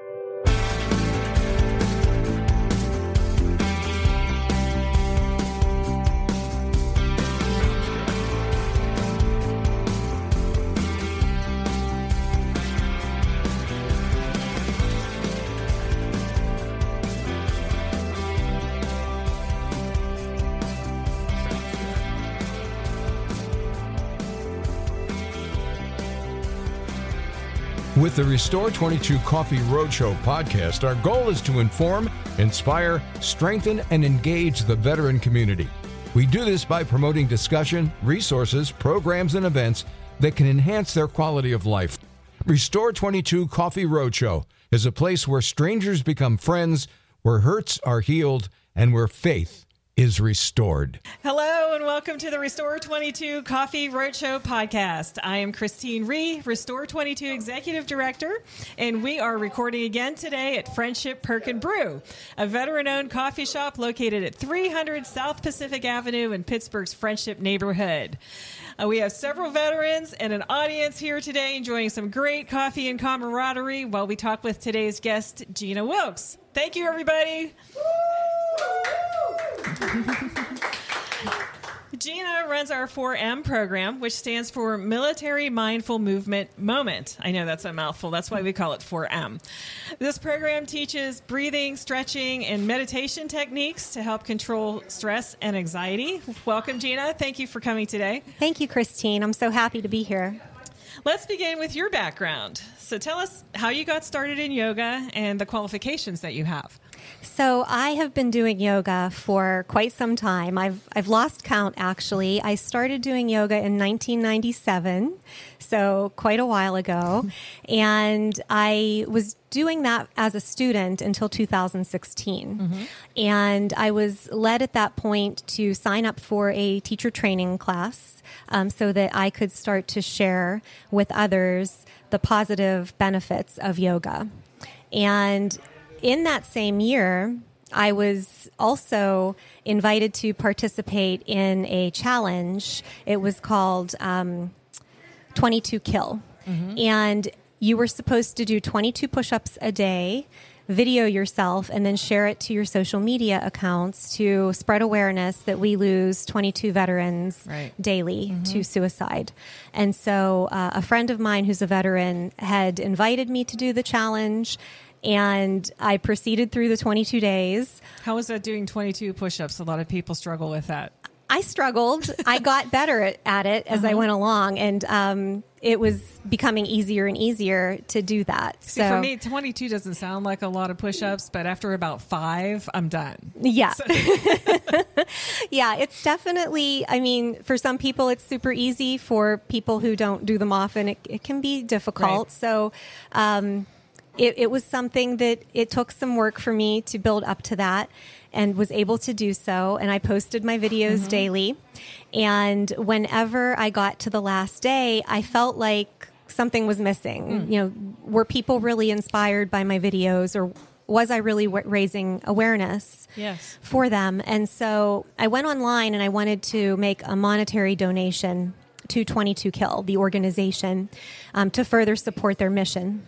With the Restore 22 Coffee Roadshow podcast, our goal is to inform, inspire, strengthen, and engage the veteran community. We do this by promoting discussion, resources, programs, and events that can enhance their quality of life. Restore 22 Coffee Roadshow is a place where strangers become friends, where hurts are healed, and where faith is restored. Hello and welcome to the Restore 22 Coffee Roadshow podcast. I am Christine Ree, Restore 22 Executive Director, and we are recording again today at Friendship Perk and Brew, a veteran owned coffee shop located at 300 South Pacific Avenue in Pittsburgh's Friendship neighborhood. Uh, we have several veterans and an audience here today enjoying some great coffee and camaraderie while we talk with today's guest, Gina Wilkes. Thank you, everybody. Gina runs our 4M program, which stands for Military Mindful Movement Moment. I know that's a mouthful. That's why we call it 4M. This program teaches breathing, stretching, and meditation techniques to help control stress and anxiety. Welcome, Gina. Thank you for coming today. Thank you, Christine. I'm so happy to be here. Let's begin with your background. So tell us how you got started in yoga and the qualifications that you have. So I have been doing yoga for quite some time. I've I've lost count actually. I started doing yoga in 1997, so quite a while ago, and I was doing that as a student until 2016. Mm-hmm. And I was led at that point to sign up for a teacher training class um, so that I could start to share with others the positive benefits of yoga. And in that same year, I was also invited to participate in a challenge. It was called um, 22 Kill. Mm-hmm. And you were supposed to do 22 push ups a day, video yourself, and then share it to your social media accounts to spread awareness that we lose 22 veterans right. daily mm-hmm. to suicide. And so uh, a friend of mine who's a veteran had invited me to do the challenge and I proceeded through the 22 days. How was that doing 22 push ups? A lot of people struggle with that. I struggled. I got better at, at it as uh-huh. I went along, and um, it was becoming easier and easier to do that. See, so for me, 22 doesn't sound like a lot of push-ups, but after about five, I'm done. Yeah, so. yeah, it's definitely. I mean, for some people, it's super easy. For people who don't do them often, it, it can be difficult. Right. So. Um, it, it was something that it took some work for me to build up to that and was able to do so. And I posted my videos mm-hmm. daily. And whenever I got to the last day, I felt like something was missing. Mm. You know, were people really inspired by my videos or was I really w- raising awareness yes. for them? And so I went online and I wanted to make a monetary donation to 22 Kill, the organization, um, to further support their mission.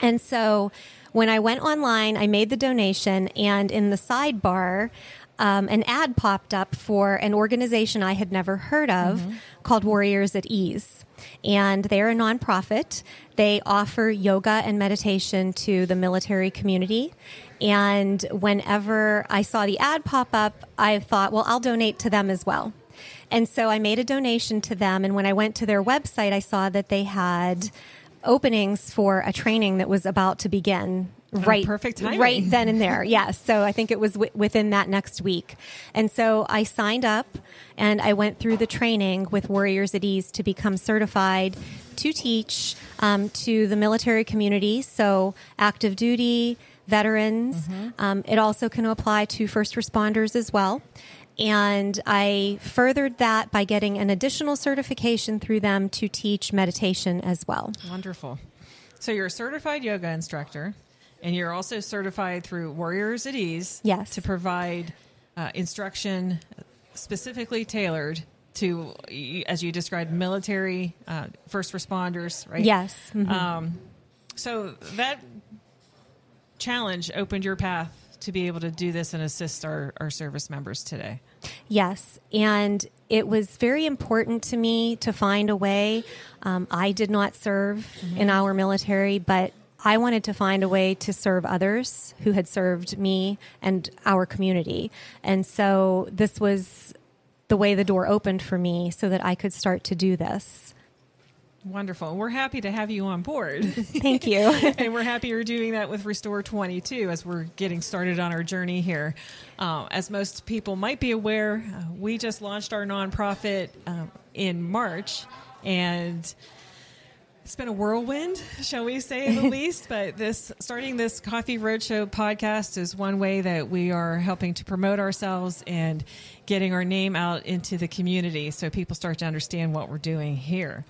And so when I went online, I made the donation, and in the sidebar, um, an ad popped up for an organization I had never heard of mm-hmm. called Warriors at Ease. And they're a nonprofit. They offer yoga and meditation to the military community. And whenever I saw the ad pop up, I thought, well, I'll donate to them as well. And so I made a donation to them. And when I went to their website, I saw that they had openings for a training that was about to begin oh, right perfect timing. right then and there yes so i think it was w- within that next week and so i signed up and i went through the training with warriors at ease to become certified to teach um, to the military community so active duty veterans mm-hmm. um, it also can apply to first responders as well and I furthered that by getting an additional certification through them to teach meditation as well. Wonderful. So you're a certified yoga instructor, and you're also certified through Warriors at Ease yes. to provide uh, instruction specifically tailored to, as you described, military, uh, first responders, right? Yes. Mm-hmm. Um, so that challenge opened your path to be able to do this and assist our, our service members today. Yes, and it was very important to me to find a way. Um, I did not serve mm-hmm. in our military, but I wanted to find a way to serve others who had served me and our community. And so this was the way the door opened for me so that I could start to do this. Wonderful. We're happy to have you on board. Thank you. and we're happy you're doing that with Restore 22 as we're getting started on our journey here. Uh, as most people might be aware, uh, we just launched our nonprofit uh, in March, and it's been a whirlwind, shall we say the least. But this starting this Coffee Roadshow podcast is one way that we are helping to promote ourselves and getting our name out into the community so people start to understand what we're doing here.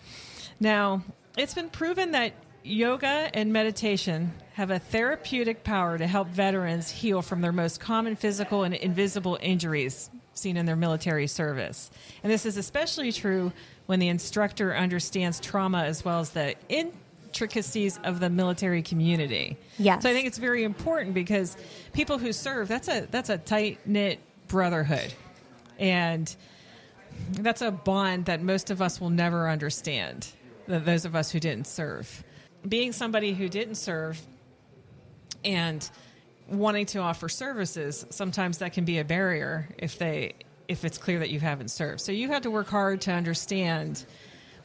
Now, it's been proven that yoga and meditation have a therapeutic power to help veterans heal from their most common physical and invisible injuries seen in their military service. And this is especially true when the instructor understands trauma as well as the intricacies of the military community. Yes. So I think it's very important because people who serve, that's a that's a tight knit brotherhood. And that's a bond that most of us will never understand those of us who didn't serve. Being somebody who didn't serve and wanting to offer services, sometimes that can be a barrier if they if it's clear that you haven't served. So you have to work hard to understand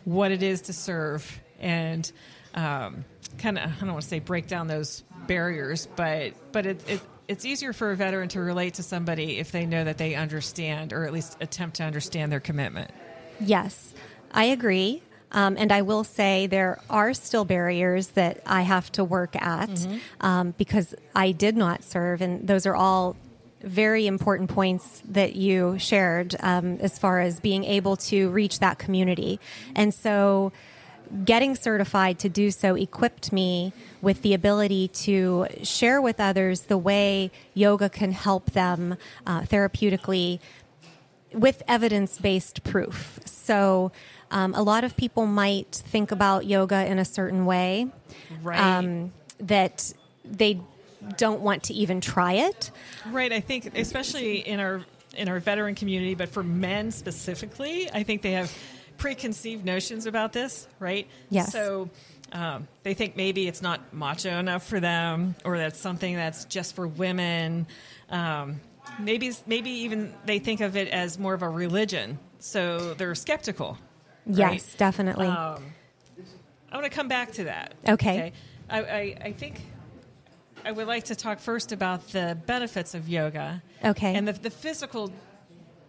what it is to serve and um, kind of I don't want to say break down those barriers, but but it, it it's easier for a veteran to relate to somebody if they know that they understand or at least attempt to understand their commitment. Yes, I agree. Um, and I will say there are still barriers that I have to work at mm-hmm. um, because I did not serve, and those are all very important points that you shared um, as far as being able to reach that community. And so, getting certified to do so equipped me with the ability to share with others the way yoga can help them uh, therapeutically with evidence based proof. So, um, a lot of people might think about yoga in a certain way, right? Um, that they don't want to even try it. Right. I think, especially in our in our veteran community, but for men specifically, I think they have preconceived notions about this. Right. Yes. So. Um, they think maybe it's not macho enough for them, or that's something that's just for women. Um, maybe maybe even they think of it as more of a religion, so they're skeptical. Yes, right? definitely. Um, I want to come back to that. Okay. okay? I, I, I, think I would like to talk first about the benefits of yoga. Okay. And the, the physical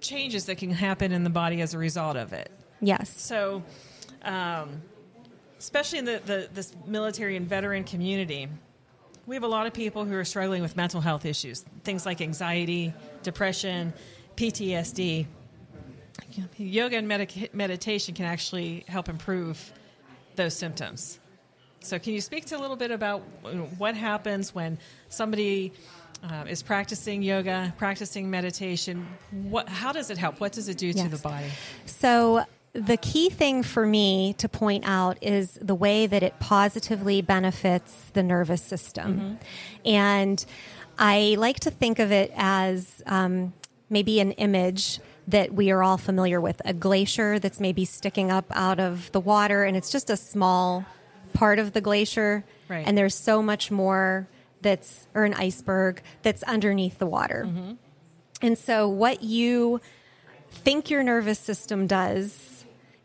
changes that can happen in the body as a result of it. Yes. So, um, especially in the, the this military and veteran community, we have a lot of people who are struggling with mental health issues, things like anxiety, depression, PTSD yoga and medica- meditation can actually help improve those symptoms. So, can you speak to a little bit about what happens when somebody uh, is practicing yoga, practicing meditation? What, how does it help? What does it do yes. to the body? So, the key thing for me to point out is the way that it positively benefits the nervous system. Mm-hmm. And I like to think of it as um, maybe an image that we are all familiar with a glacier that's maybe sticking up out of the water, and it's just a small part of the glacier. Right. And there's so much more that's, or an iceberg that's underneath the water. Mm-hmm. And so, what you think your nervous system does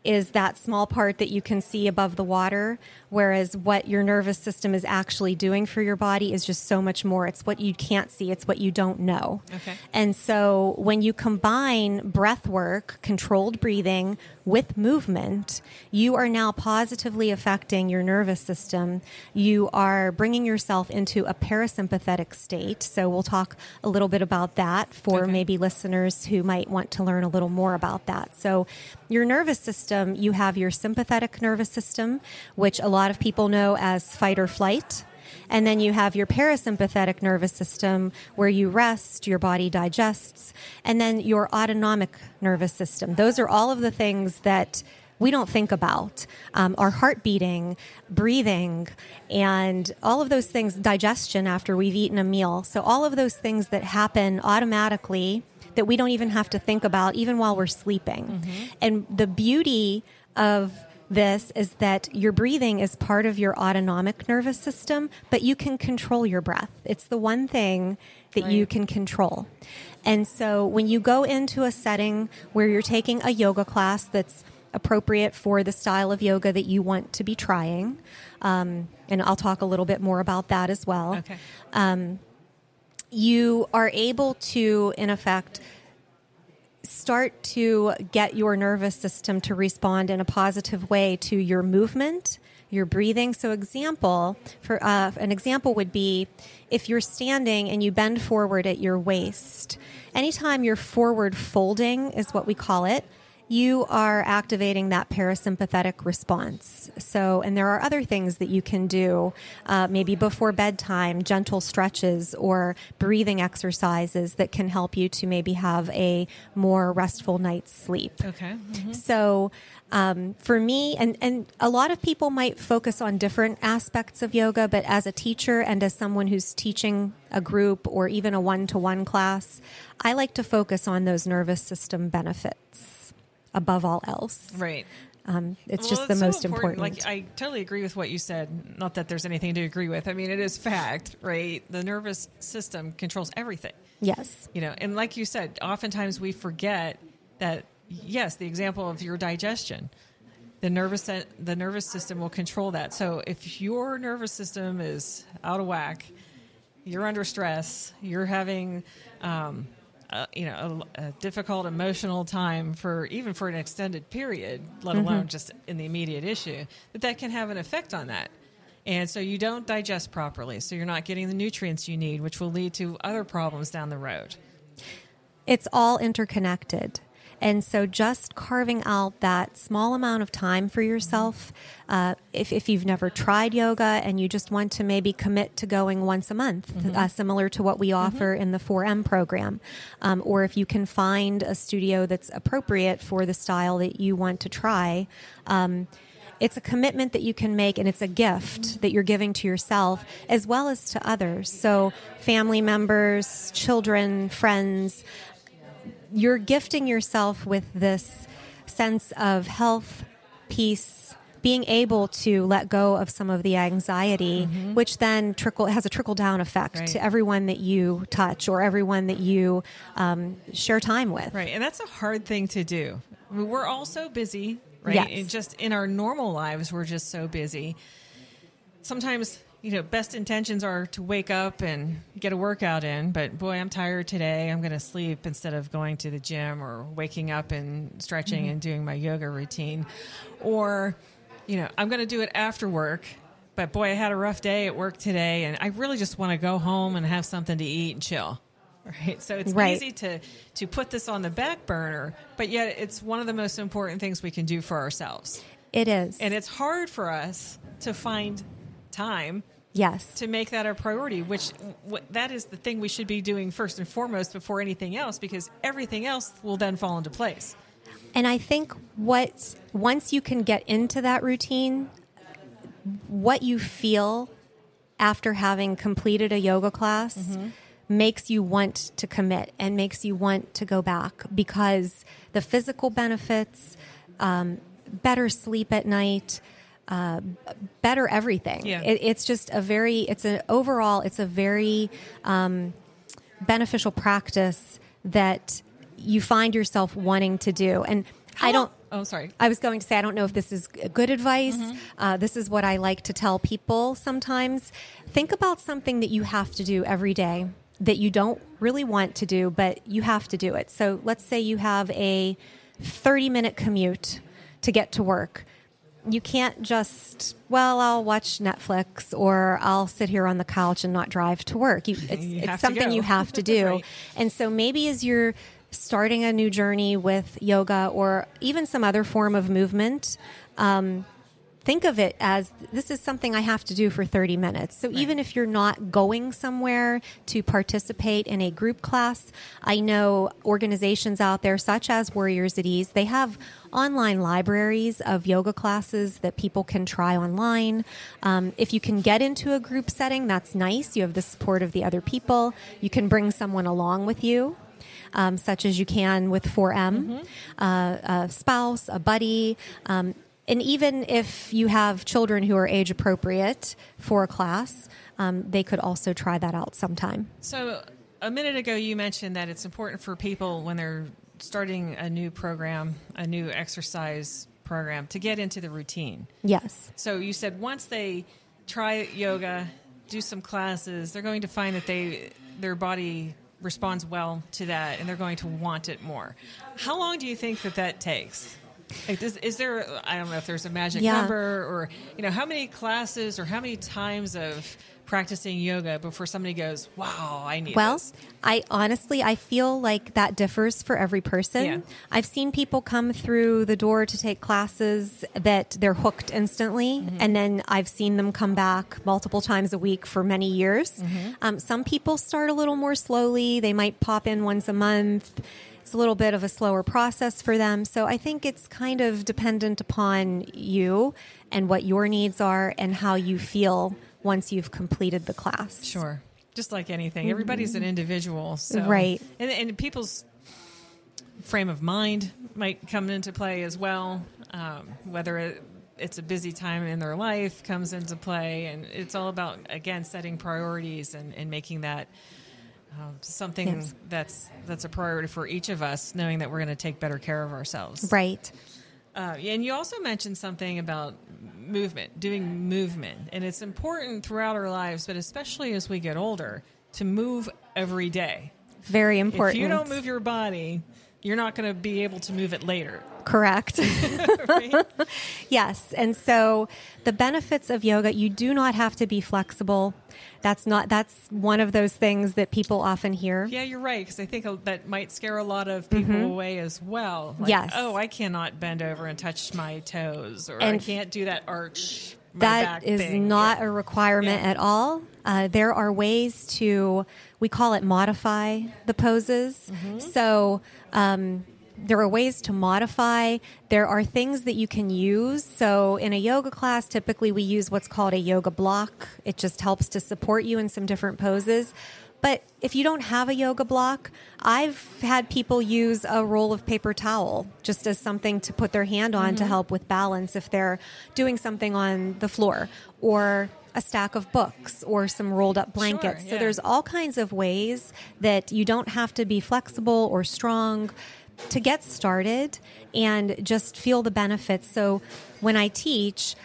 is that small part that you can see above the water, whereas what your nervous system is actually doing for your body is just so much more. It's what you can't see, it's what you don't know. Okay. And so when you combine breath work, controlled breathing, with movement, you are now positively affecting your nervous system. You are bringing yourself into a parasympathetic state. So we'll talk a little bit about that for okay. maybe listeners who might want to learn a little more about that. So your nervous system, you have your sympathetic nervous system, which a lot of people know as fight or flight. And then you have your parasympathetic nervous system where you rest, your body digests, and then your autonomic nervous system. Those are all of the things that we don't think about um, our heart beating, breathing, and all of those things, digestion after we've eaten a meal. So, all of those things that happen automatically that we don't even have to think about, even while we're sleeping. Mm-hmm. And the beauty of this is that your breathing is part of your autonomic nervous system, but you can control your breath. It's the one thing that right. you can control. And so when you go into a setting where you're taking a yoga class that's appropriate for the style of yoga that you want to be trying, um, and I'll talk a little bit more about that as well. Okay. Um, you are able to, in effect, start to get your nervous system to respond in a positive way to your movement your breathing. So example for uh, an example would be if you're standing and you bend forward at your waist anytime you're forward folding is what we call it you are activating that parasympathetic response. So, and there are other things that you can do, uh, maybe before bedtime, gentle stretches or breathing exercises that can help you to maybe have a more restful night's sleep. Okay. Mm-hmm. So, um, for me, and, and a lot of people might focus on different aspects of yoga, but as a teacher and as someone who's teaching a group or even a one to one class, I like to focus on those nervous system benefits above all else. Right. Um, it's well, just the most important. important. Like I totally agree with what you said. Not that there's anything to agree with. I mean, it is fact, right? The nervous system controls everything. Yes. You know, and like you said, oftentimes we forget that. Yes, the example of your digestion, the nervous the nervous system will control that. So if your nervous system is out of whack, you're under stress, you're having um, uh, you know a, a, difficult emotional time for even for an extended period, let mm-hmm. alone just in the immediate issue, that that can have an effect on that. And so you don't digest properly, so you're not getting the nutrients you need, which will lead to other problems down the road. It's all interconnected. And so just carving out that small amount of time for yourself, uh, if, if you've never tried yoga and you just want to maybe commit to going once a month, mm-hmm. uh, similar to what we mm-hmm. offer mm-hmm. in the 4M program, um, or if you can find a studio that's appropriate for the style that you want to try. Um, it's a commitment that you can make and it's a gift that you're giving to yourself as well as to others. So, family members, children, friends, you're gifting yourself with this sense of health, peace, being able to let go of some of the anxiety, mm-hmm. which then trickle has a trickle down effect right. to everyone that you touch or everyone that you um, share time with. Right, and that's a hard thing to do. I mean, we're all so busy, right? Yes. just in our normal lives, we're just so busy. Sometimes you know, best intentions are to wake up and get a workout in, but boy, I'm tired today. I'm going to sleep instead of going to the gym or waking up and stretching mm-hmm. and doing my yoga routine. Or, you know, I'm going to do it after work, but boy, I had a rough day at work today and I really just want to go home and have something to eat and chill. Right. So it's right. easy to to put this on the back burner, but yet it's one of the most important things we can do for ourselves. It is. And it's hard for us to find time Yes. To make that a priority, which that is the thing we should be doing first and foremost before anything else, because everything else will then fall into place. And I think what once you can get into that routine, what you feel after having completed a yoga class mm-hmm. makes you want to commit and makes you want to go back because the physical benefits, um, better sleep at night, uh, better everything. Yeah. It, it's just a very, it's an overall, it's a very um, beneficial practice that you find yourself wanting to do. And How I don't. Oh, sorry. I was going to say, I don't know if this is good advice. Mm-hmm. Uh, this is what I like to tell people sometimes. Think about something that you have to do every day that you don't really want to do, but you have to do it. So let's say you have a 30 minute commute to get to work you can't just well i'll watch netflix or i'll sit here on the couch and not drive to work. You, it's, you it's something you have to do. Right. and so maybe as you're starting a new journey with yoga or even some other form of movement um, think of it as this is something I have to do for 30 minutes. So even if you're not going somewhere to participate in a group class, I know organizations out there such as Warriors at Ease, they have online libraries of yoga classes that people can try online. Um, if you can get into a group setting, that's nice. You have the support of the other people. You can bring someone along with you. Um, such as you can with 4M, uh, a spouse, a buddy. Um, and even if you have children who are age appropriate for a class, um, they could also try that out sometime. So, a minute ago, you mentioned that it's important for people when they're starting a new program, a new exercise program, to get into the routine. Yes. So, you said once they try yoga, do some classes, they're going to find that they their body responds well to that, and they're going to want it more. How long do you think that that takes? Like, is, is there? I don't know if there's a magic Yeah. number, or you know, how many classes or how many times of practicing yoga before somebody goes, "Wow, I need Well, this." I honestly I feel like that differs for every person. Yeah. I've seen people come through the door to take classes that they're hooked instantly, Mm-hmm. and then I've seen them come back multiple times a week for many years. Mm-hmm. Um, some people start a little more slowly; they might pop in once a month. It's a little bit of a slower process for them. So I think it's kind of dependent upon you and what your needs are and how you feel once you've completed the class. Sure. Just like anything, everybody's an individual, so Mm-hmm. Right. and, and people's frame of mind might come into play as well. Um, whether it, it's a busy time in their life comes into play, and it's all about again setting priorities and, and making that um, something Yes. that's that's a priority for each of us, knowing that we're going to take better care of ourselves. Right. Uh, and you also mentioned something about movement, doing movement. And it's important throughout our lives, but especially as we get older, to move every day. Very important. If you don't move your body, you're not going to be able to move it later. Correct. Right? yes. And so the benefits of yoga, you do not have to be flexible. That's not that's one of those things that people often hear. yeah, you're right. Because I think that might scare a lot of people away as well. Like, Mm-hmm. Yes. Oh, I cannot bend over and touch my toes, or I can't do that arch. That is thing. not Yeah. a requirement Yeah. at all. Uh, there are ways to, we call it modify the poses. Mm-hmm. So um, there are ways to modify. There are things that you can use. So in a yoga class, typically we use what's called a yoga block. It just helps to support you in some different poses. But if you don't have a yoga block, I've had people use a roll of paper towel just as something to put their hand on Mm-hmm. to help with balance if they're doing something on the floor or a stack of books or some rolled up blankets. Sure, So there's all kinds of ways that you don't have to be flexible or strong to get started and just feel the benefits. So when I teach,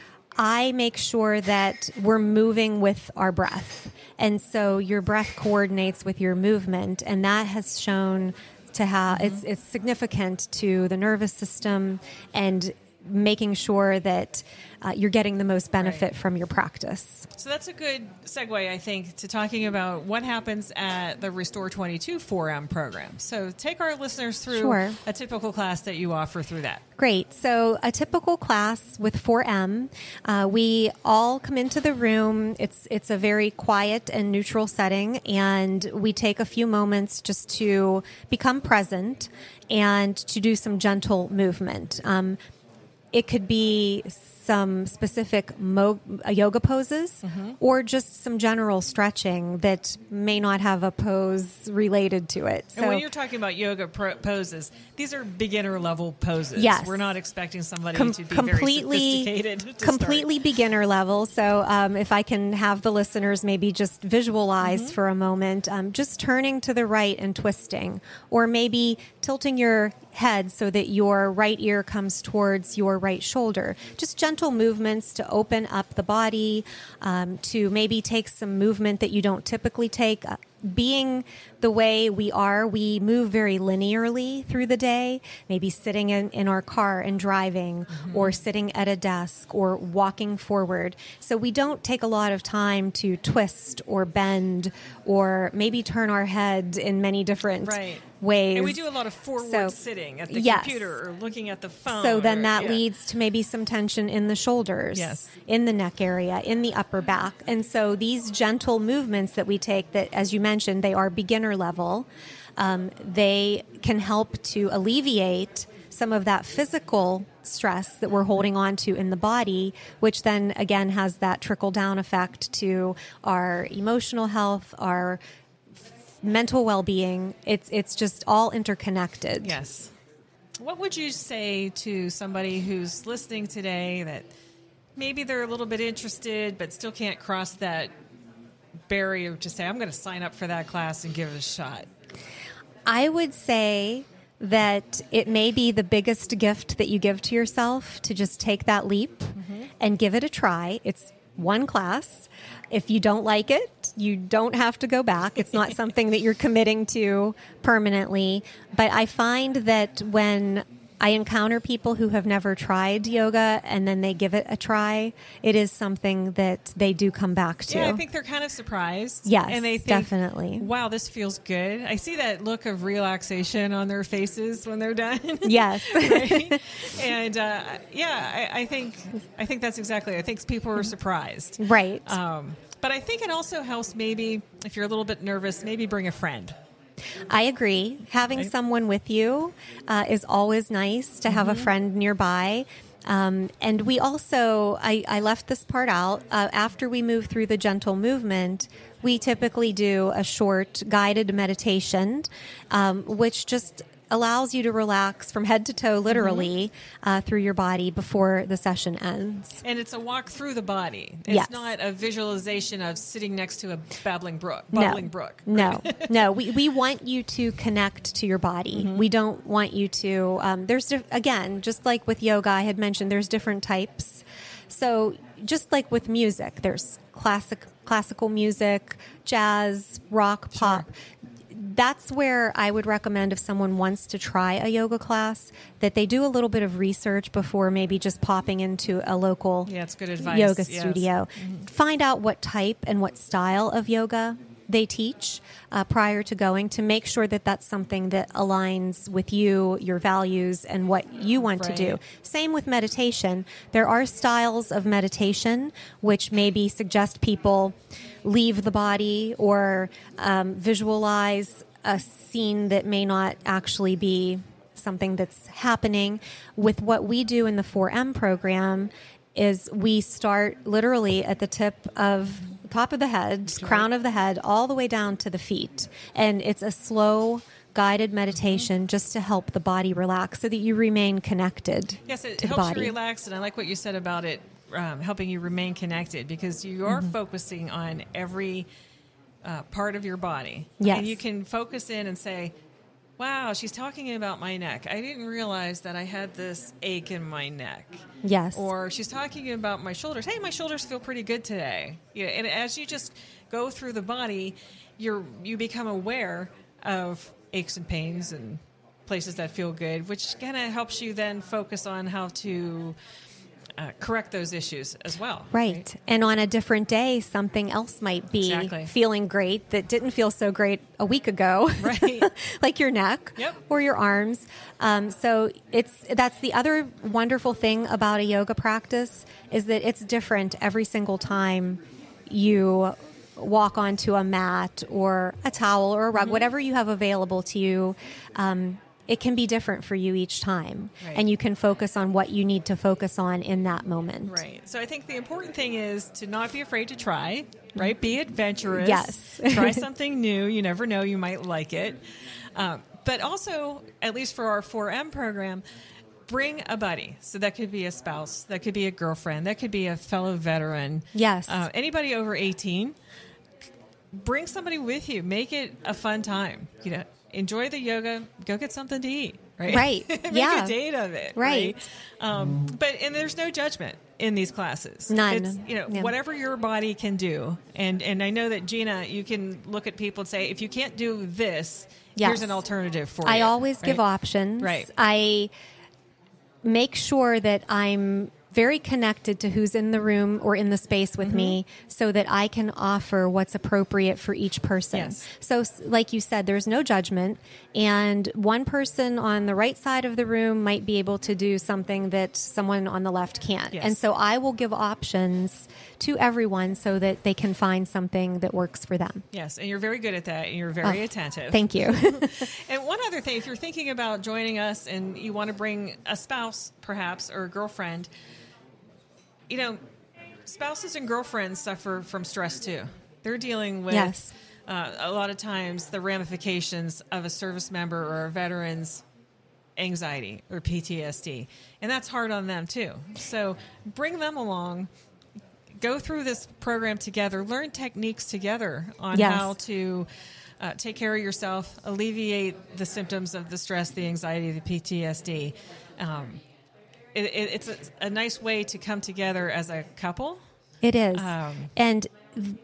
I make sure that we're moving with our breath. And so your breath coordinates with your movement, and that has shown to have it's, it's significant to the nervous system and making sure that uh, you're getting the most benefit Right. from your practice. So that's a good segue, I think, to talking about what happens at the Restore 22 4M program. So take our listeners through Sure. a typical class that you offer through that. Great. So, a typical class with 4M, uh, we all come into the room. It's it's a very quiet and neutral setting, and we take a few moments just to become present and to do some gentle movement. Um, it could be some specific mo- uh, yoga poses or just some general stretching that may not have a pose related to it. And when you're talking about yoga pro- poses, these are beginner level poses. Yes. We're not expecting somebody Com- to be completely very sophisticated. to completely beginner level so um, if i can have the listeners maybe just visualize Mm-hmm. for a moment um, just turning to the right and twisting or maybe tilting your head so that your right ear comes towards your right shoulder just gentle movements to open up the body um, to maybe take some movement that you don't typically take Uh, being the way we are, we move very linearly through the day, maybe sitting in, in our car and driving, or sitting at a desk, or walking forward. So we don't take a lot of time to twist or bend or maybe turn our head in many different Right. Ways. And we do a lot of forward So- sitting at the yes. computer or looking at the phone. So then or- that yeah. leads to maybe some tension in the shoulders, Yes. in the neck area, in the upper back. And so these gentle movements that we take, that as you mentioned, they are beginner level, um, they can help to alleviate some of that physical stress that we're holding on to in the body, which then again has that trickle down effect to our emotional health, our mental well-being. It's it's just all interconnected. Yes. What would you say to somebody who's listening today that maybe they're a little bit interested but still can't cross that barrier to say, I'm going to sign up for that class and give it a shot? I would say that it may be the biggest gift that you give to yourself to just take that leap mm-hmm. and give it a try. It's one class. If you don't like it, you don't have to go back. It's not something that you're committing to permanently. But I find that when I encounter people who have never tried yoga and then they give it a try, it is something that they do come back to. Yeah, I think they're kind of surprised. Yes, and they think, definitely. Wow, this feels good. I see that look of relaxation on their faces when they're done. yes. right? And uh, yeah, I, I think I think that's exactly. I think people are surprised. right. Um, but I think it also helps maybe if you're a little bit nervous, maybe bring a friend. I agree. Having Right. someone with you uh, is always nice to have a friend nearby. Um, and we also, I, I left this part out. Uh, after we move through the gentle movement, we typically do a short guided meditation, um, which just allows you to relax from head to toe, literally, uh, through your body before the session ends. And it's a walk through the body. It's Yes. not a visualization of sitting next to a babbling brook, bubbling brook. No, no. We, we want you to connect to your body. Mm-hmm. We don't want you to. Um, there's again, just like with yoga, I had mentioned. There's different types. So just like with music, there's classic classical music, jazz, rock, pop. That's where I would recommend if someone wants to try a yoga class that they do a little bit of research before maybe just popping into a local Yeah, it's good advice. yoga yes. studio. Find out what type and what style of yoga they teach uh, prior to going to make sure that that's something that aligns with you, your values, and what you want to do. Same with meditation. There are styles of meditation which maybe suggest people leave the body or um, visualize a scene that may not actually be something that's happening. With what we do in the 4M program, is we start literally at the tip of top of the head, crown of the head, all the way down to the feet, and it's a slow guided meditation just to help the body relax so that you remain connected Yes, it helps you relax, and I like what you said about it um, helping you remain connected because you are Mm-hmm. focusing on every uh, part of your body. Yes. and you can focus in and say, "Wow, she's talking about my neck. I didn't realize that I had this ache in my neck." Yes. Or she's talking about my shoulders. Hey, my shoulders feel pretty good today. Yeah, and as you just go through the body, you're you become aware of aches and pains and places that feel good, which kind of helps you then focus on how to uh, correct those issues as well. Right. And on a different day, something else might be Exactly. feeling great that didn't feel so great a week ago. Right. like your neck Yep. or your arms. Um, so it's that's the other wonderful thing about a yoga practice is that it's different every single time you walk onto a mat or a towel or a Mm-hmm. rug, whatever you have available to you. Um, it can be different for you each time, Right. and you can focus on what you need to focus on in that moment. Right. So I think the important thing is to not be afraid to try, right? Be adventurous. Yes. try something new. You never know, you might like it. Um, but also, at least for our 4M program, bring a buddy. So that could be a spouse, that could be a girlfriend, that could be a fellow veteran. Yes. Uh, anybody over 18. Bring somebody with you. Make it a fun time. You know, enjoy the yoga. Go get something to eat. Right. Right. Make Yeah. a date of it. Right. Um, but and there's no judgment in these classes. None. It's, you know, Yeah. whatever your body can do. And and I know that Gina, you can look at people and say, if you can't do this, here's an alternative for you. I always give options. Right. I make sure that I'm very connected to who's in the room or in the space with me Mm-hmm. so that I can offer what's appropriate for each person. Yes. So, like you said, there's no judgment. And one person on the right side of the room might be able to do something that someone on the left can't. Yes. And so I will give options to everyone so that they can find something that works for them. Yes, and you're very good at that, and you're very Oh, attentive. Thank you. And one other thing, if you're thinking about joining us and you want to bring a spouse, perhaps, or a girlfriend, you know, spouses and girlfriends suffer from stress too. They're dealing with Yes. uh, a lot of times the ramifications of a service member or a veteran's anxiety or PTSD, and that's hard on them too. So bring them along. Go through this program together. Learn techniques together on Yes. how to uh, take care of yourself, alleviate the symptoms of the stress, the anxiety, the PTSD. Um, it, it, it's a, a nice way to come together as a couple. It is. Um, and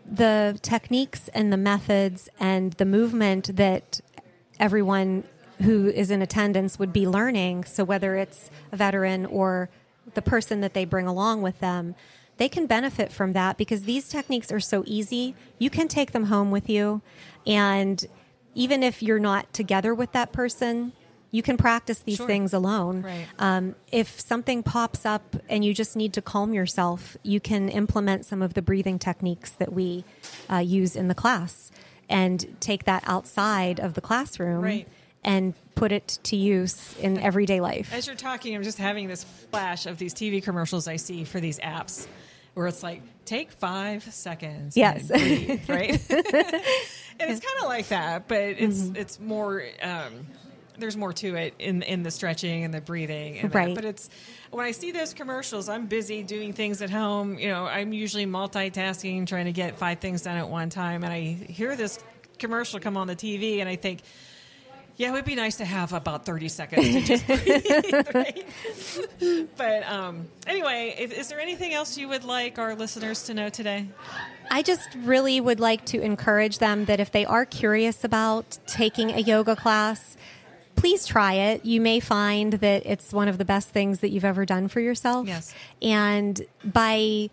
the techniques and the methods and the movement that everyone who is in attendance would be learning, so whether it's a veteran or the person that they bring along with them, they can benefit from that because these techniques are so easy. You can take them home with you. And even if you're not together with that person, you can practice these Sure. things alone. Right. Um, if something pops up and you just need to calm yourself, you can implement some of the breathing techniques that we uh, use in the class and take that outside of the classroom Right. and put it to use in everyday life. As you're talking, I'm just having this flash of these TV commercials I see for these apps where it's like, take five seconds. Yes. and breathe, right? and it's kind of like that, but it's Mm-hmm. it's more. Um, there's more to it in in the stretching and the breathing, and that. Right. But it's when I see those commercials, I'm busy doing things at home. You know, I'm usually multitasking, trying to get five things done at one time, and I hear this commercial come on the TV, and I think. Yeah, it would be nice to have about 30 seconds to just breathe, right? But um, anyway, if, is there anything else you would like our listeners to know today? I just really would like to encourage them that if they are curious about taking a yoga class, please try it. You may find that it's one of the best things that you've ever done for yourself. Yes. And by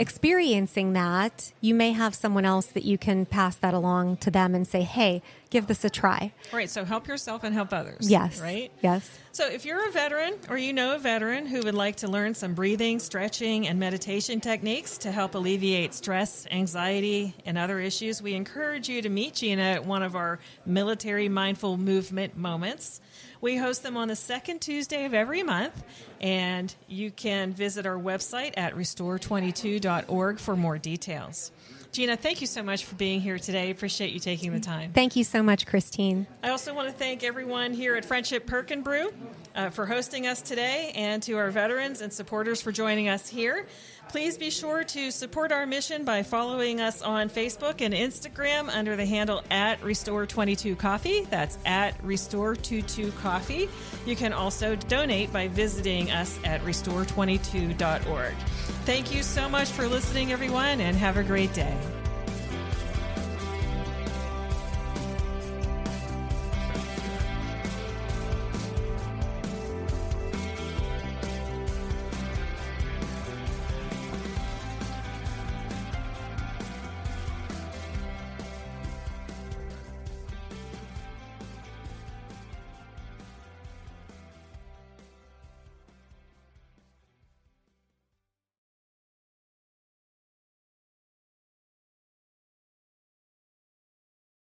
experiencing that, you may have someone else that you can pass that along to them and say, hey, give this a try. Right, so help yourself and help others. Yes. Right? Yes. So, if you're a veteran or you know a veteran who would like to learn some breathing, stretching, and meditation techniques to help alleviate stress, anxiety, and other issues, we encourage you to meet Gina at one of our military mindful movement moments. We host them on the second Tuesday of every month, and you can visit our website at restore22.org for more details. Gina, thank you so much for being here today. Appreciate you taking the time. Thank you so much, Christine. I also want to thank everyone here at Friendship Perk and Brew uh, for hosting us today and to our veterans and supporters for joining us here. Please be sure to support our mission by following us on Facebook and Instagram under the handle at Restore22Coffee. That's at Restore22Coffee. You can also donate by visiting us at Restore22.org. Thank you so much for listening, everyone, and have a great day.